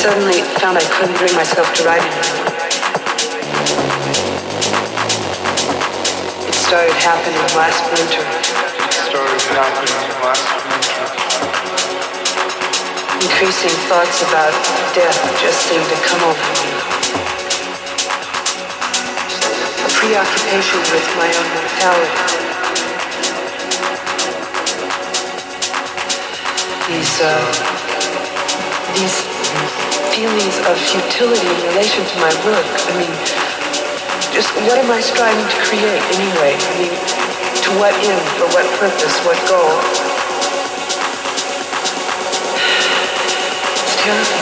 suddenly found I couldn't bring myself to write it. It started happening last winter. It started happening last winter. Increasing thoughts about death just seemed to come over me. A preoccupation with my own mortality. These, uh, these feelings of futility in relation to my work. I mean, just what am I striving to create anyway? I mean, to what end, for what purpose, what goal? It's terrible.